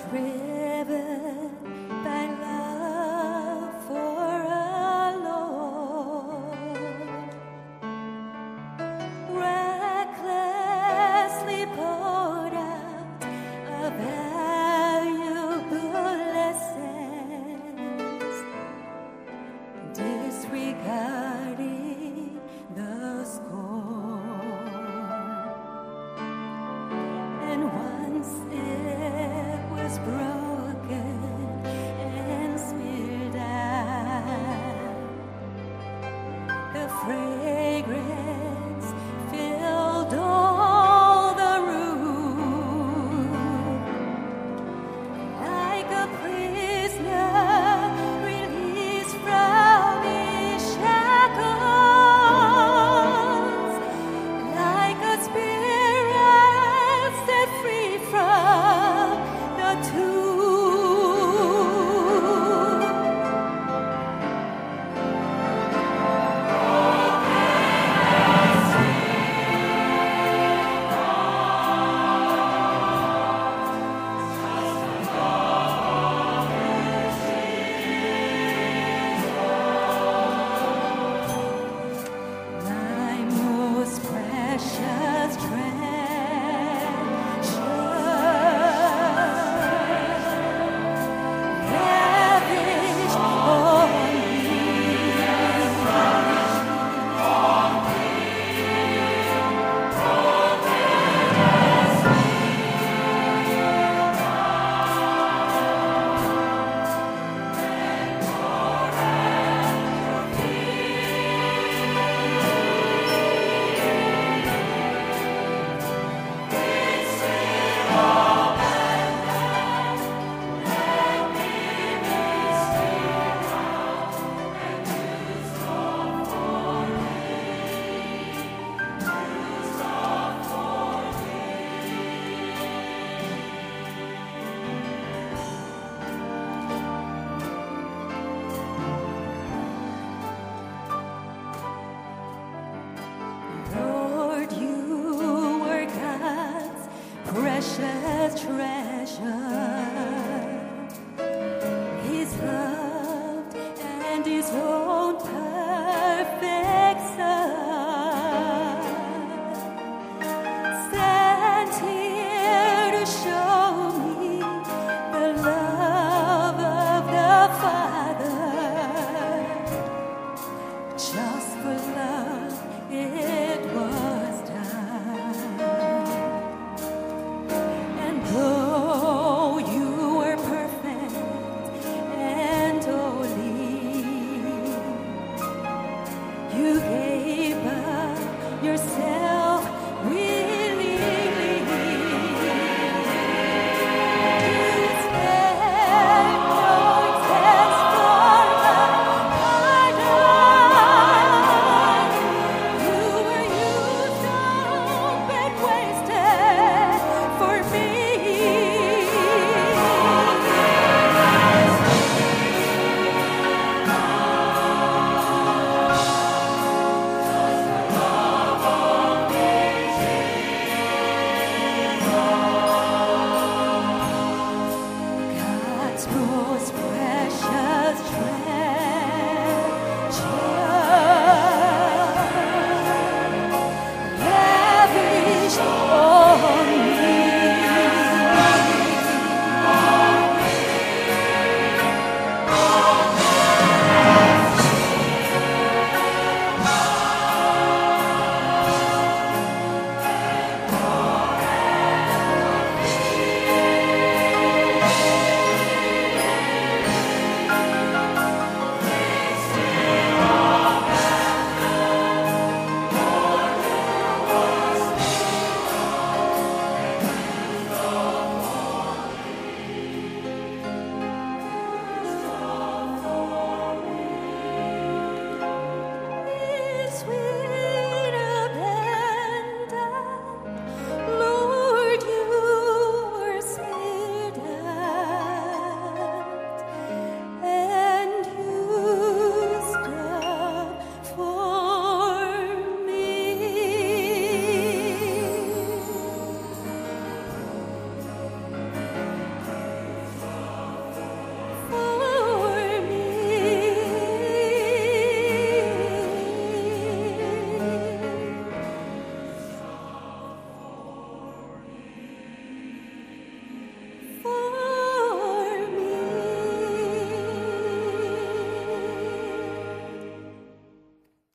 driven by precious treasure.